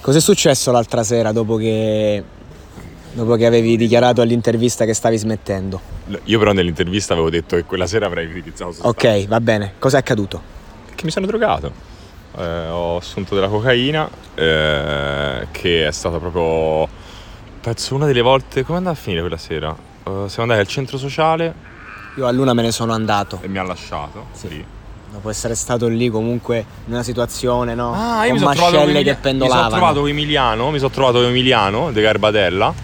Cos'è successo l'altra sera dopo che, dopo che avevi dichiarato all'intervista che stavi smettendo? Io però nell'intervista avevo detto che quella sera avrei utilizzato sostanze. Ok, va bene. Cos'è accaduto? Che mi sono drogato. Eh, ho assunto della cocaina, eh, che è stata proprio, penso, una delle volte... Come andava a finire quella sera? Eh, siamo andati al centro sociale Io a Luna me ne sono andato. e mi ha lasciato. Sì. lì. Dopo essere stato lì comunque in una situazione, no? Ah, io con mi sono trovato con mascelle che Emilia- Mi pendolavano. sono trovato con Emiliano, mi sono trovato con Emiliano de Garbatella.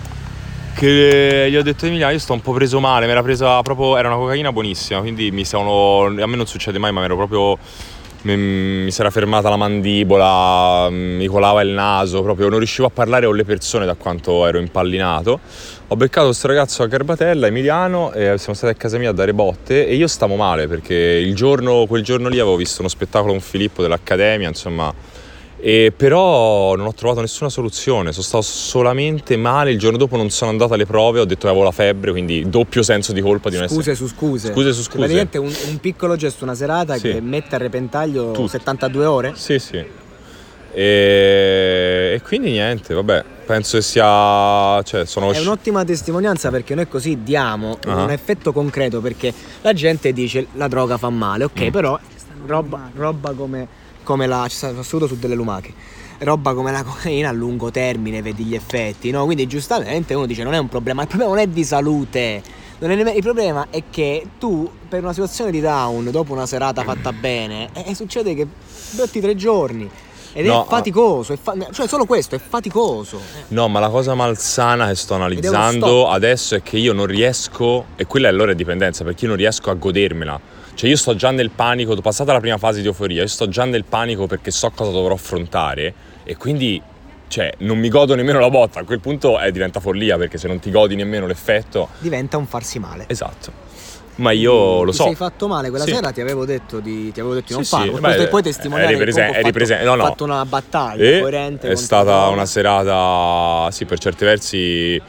Che gli ho detto Emiliano, io sto un po' preso male, mi era presa proprio. Era una cocaina buonissima, quindi mi stavano. A me non succede mai, ma mi ero proprio. Mi, mi si era fermata la mandibola, mi colava il naso, proprio non riuscivo a parlare con le persone da quanto ero impallinato. Ho beccato questo ragazzo a Garbatella, Emiliano, e siamo stati a casa mia a dare botte e io stavo male perché giorno, quel giorno lì avevo visto uno spettacolo con Filippo dell'Accademia, insomma. E però non ho trovato nessuna soluzione, sono stato solamente male, il giorno dopo non sono andato alle prove, ho detto che avevo la febbre, quindi doppio senso di colpa di non Scuse essere... su scuse. Scuse su scuse. Praticamente un, un piccolo gesto, una serata Sì. che mette a repentaglio Tutto. 72 ore. Sì, sì. E, e quindi niente, vabbè, penso che sia... Cioè, sono... È un'ottima testimonianza perché noi così diamo Ah. un effetto concreto perché la gente dice la droga fa male, ok, Mm. però roba, roba come, come la... ci sta assoluto su delle lumache. Roba come la cocaina a lungo termine, vedi gli effetti, no? Quindi giustamente uno dice non è un problema, il problema non è di salute. è nemmeno- il problema è che tu per una situazione di down, dopo una serata fatta bene, eh, succede che dotti tre giorni. Ed No, è faticoso, è fa- cioè solo questo è faticoso. No, ma la cosa malsana che sto analizzando adesso è che io non riesco, e quella è allora è dipendenza, perché io non riesco a godermela. Cioè io sto già nel panico, passata la prima fase di euforia, io sto già nel panico perché so cosa dovrò affrontare e quindi cioè, non mi godo nemmeno la botta. A quel punto eh, diventa follia perché se non ti godi nemmeno l'effetto... Diventa un farsi male. Esatto. Ma io lo ti so. sei fatto male quella Sì. sera, ti avevo detto di, ti avevo detto di non Sì, sì, farlo. beh, Poi testimoniare eri presen- eri fatto, presen- no, no. ho fatto una battaglia E coerente. è stata una serata, sì, per certi versi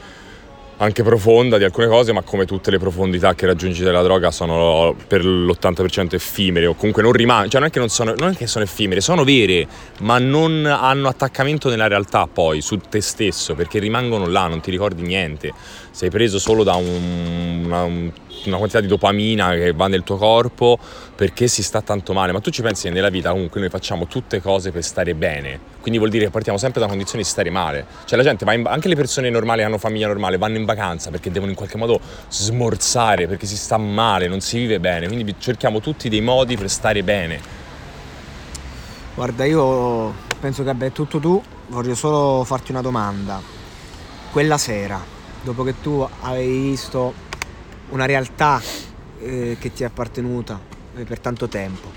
anche profonda di alcune cose, ma come tutte le profondità che raggiungi della droga sono per l'80% effimere o comunque non rimangono, cioè non è che non sono, non è che sono effimere, sono vere, ma non hanno attaccamento nella realtà poi su te stesso, perché rimangono là, non ti ricordi niente. Sei preso solo da un- una, un- una quantità di dopamina che va nel tuo corpo perché si sta tanto male, ma tu ci pensi che nella vita comunque noi facciamo tutte cose per stare bene, quindi vuol dire che partiamo sempre da condizioni di stare male, cioè la gente va in, anche le persone normali che hanno famiglia normale vanno in vacanza perché devono in qualche modo smorzare, perché si sta male, non si vive bene, quindi cerchiamo tutti dei modi per stare bene. Guarda, io penso che abbia tutto tu, voglio solo farti una domanda. Quella sera, dopo che tu avevi visto una realtà eh, che ti è appartenuta eh, per tanto tempo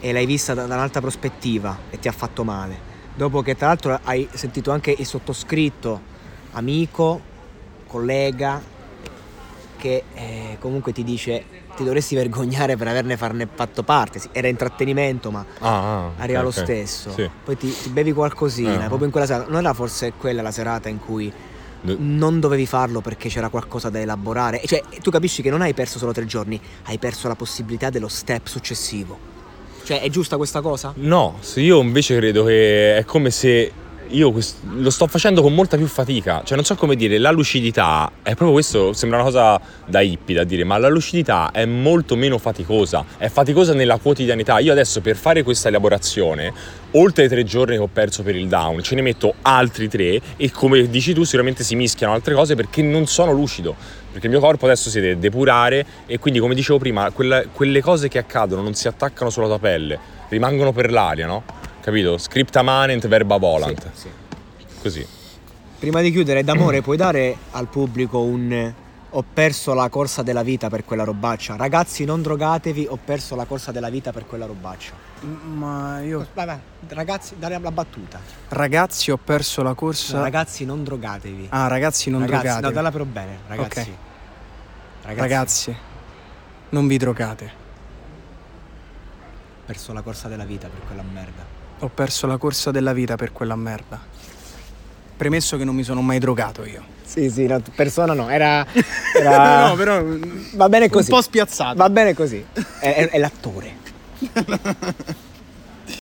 e l'hai vista da, da un'altra prospettiva e ti ha fatto male, dopo che tra l'altro hai sentito anche il sottoscritto, amico, collega, che eh, comunque ti dice ti dovresti vergognare per averne farne fatto parte, era intrattenimento ma Ah, ah, arriva ok, lo stesso. Sì. Poi ti, ti bevi qualcosina, Eh. proprio in quella serata. Non era forse quella la serata in cui Non dovevi farlo perché c'era qualcosa da elaborare? Cioè, tu capisci che non hai perso solo tre giorni, hai perso la possibilità dello step successivo. Cioè, è giusta questa cosa? No, io invece credo che è come se io quest- lo sto facendo con molta più fatica, cioè non so come dire, la lucidità è proprio questo, sembra una cosa da hippie da dire, ma la lucidità è molto meno faticosa, è faticosa nella quotidianità. Io adesso per fare questa elaborazione, oltre ai tre giorni che ho perso per il down, ce ne metto altri tre e come dici tu sicuramente si mischiano altre cose perché non sono lucido, perché il mio corpo adesso si deve depurare e quindi come dicevo prima, quella- quelle cose che accadono non si attaccano sulla tua pelle, rimangono per l'aria, no? Capito? Scripta manent, verba volant. Sì, sì. Così. Prima di chiudere, d'amore, puoi dare al pubblico un ho perso la corsa della vita per quella robaccia. Ragazzi, non drogatevi, ho perso la corsa della vita per quella robaccia. Ma io. Vai, vai, ragazzi, dare la battuta. Ragazzi, ho perso la corsa. No, ragazzi, non drogatevi. Ah, ragazzi, non ragazzi, drogate. No, dalla però bene, ragazzi. Ok. Ragazzi, Ragazzi, non vi drogate. ho perso la corsa della vita per quella merda. Ho perso la corsa della vita per quella merda. Premesso che non mi sono mai drogato io. Sì, sì, no, persona no, era... era- no, però. Va bene così. Un po' spiazzato. Va bene così. È, è- è l'attore.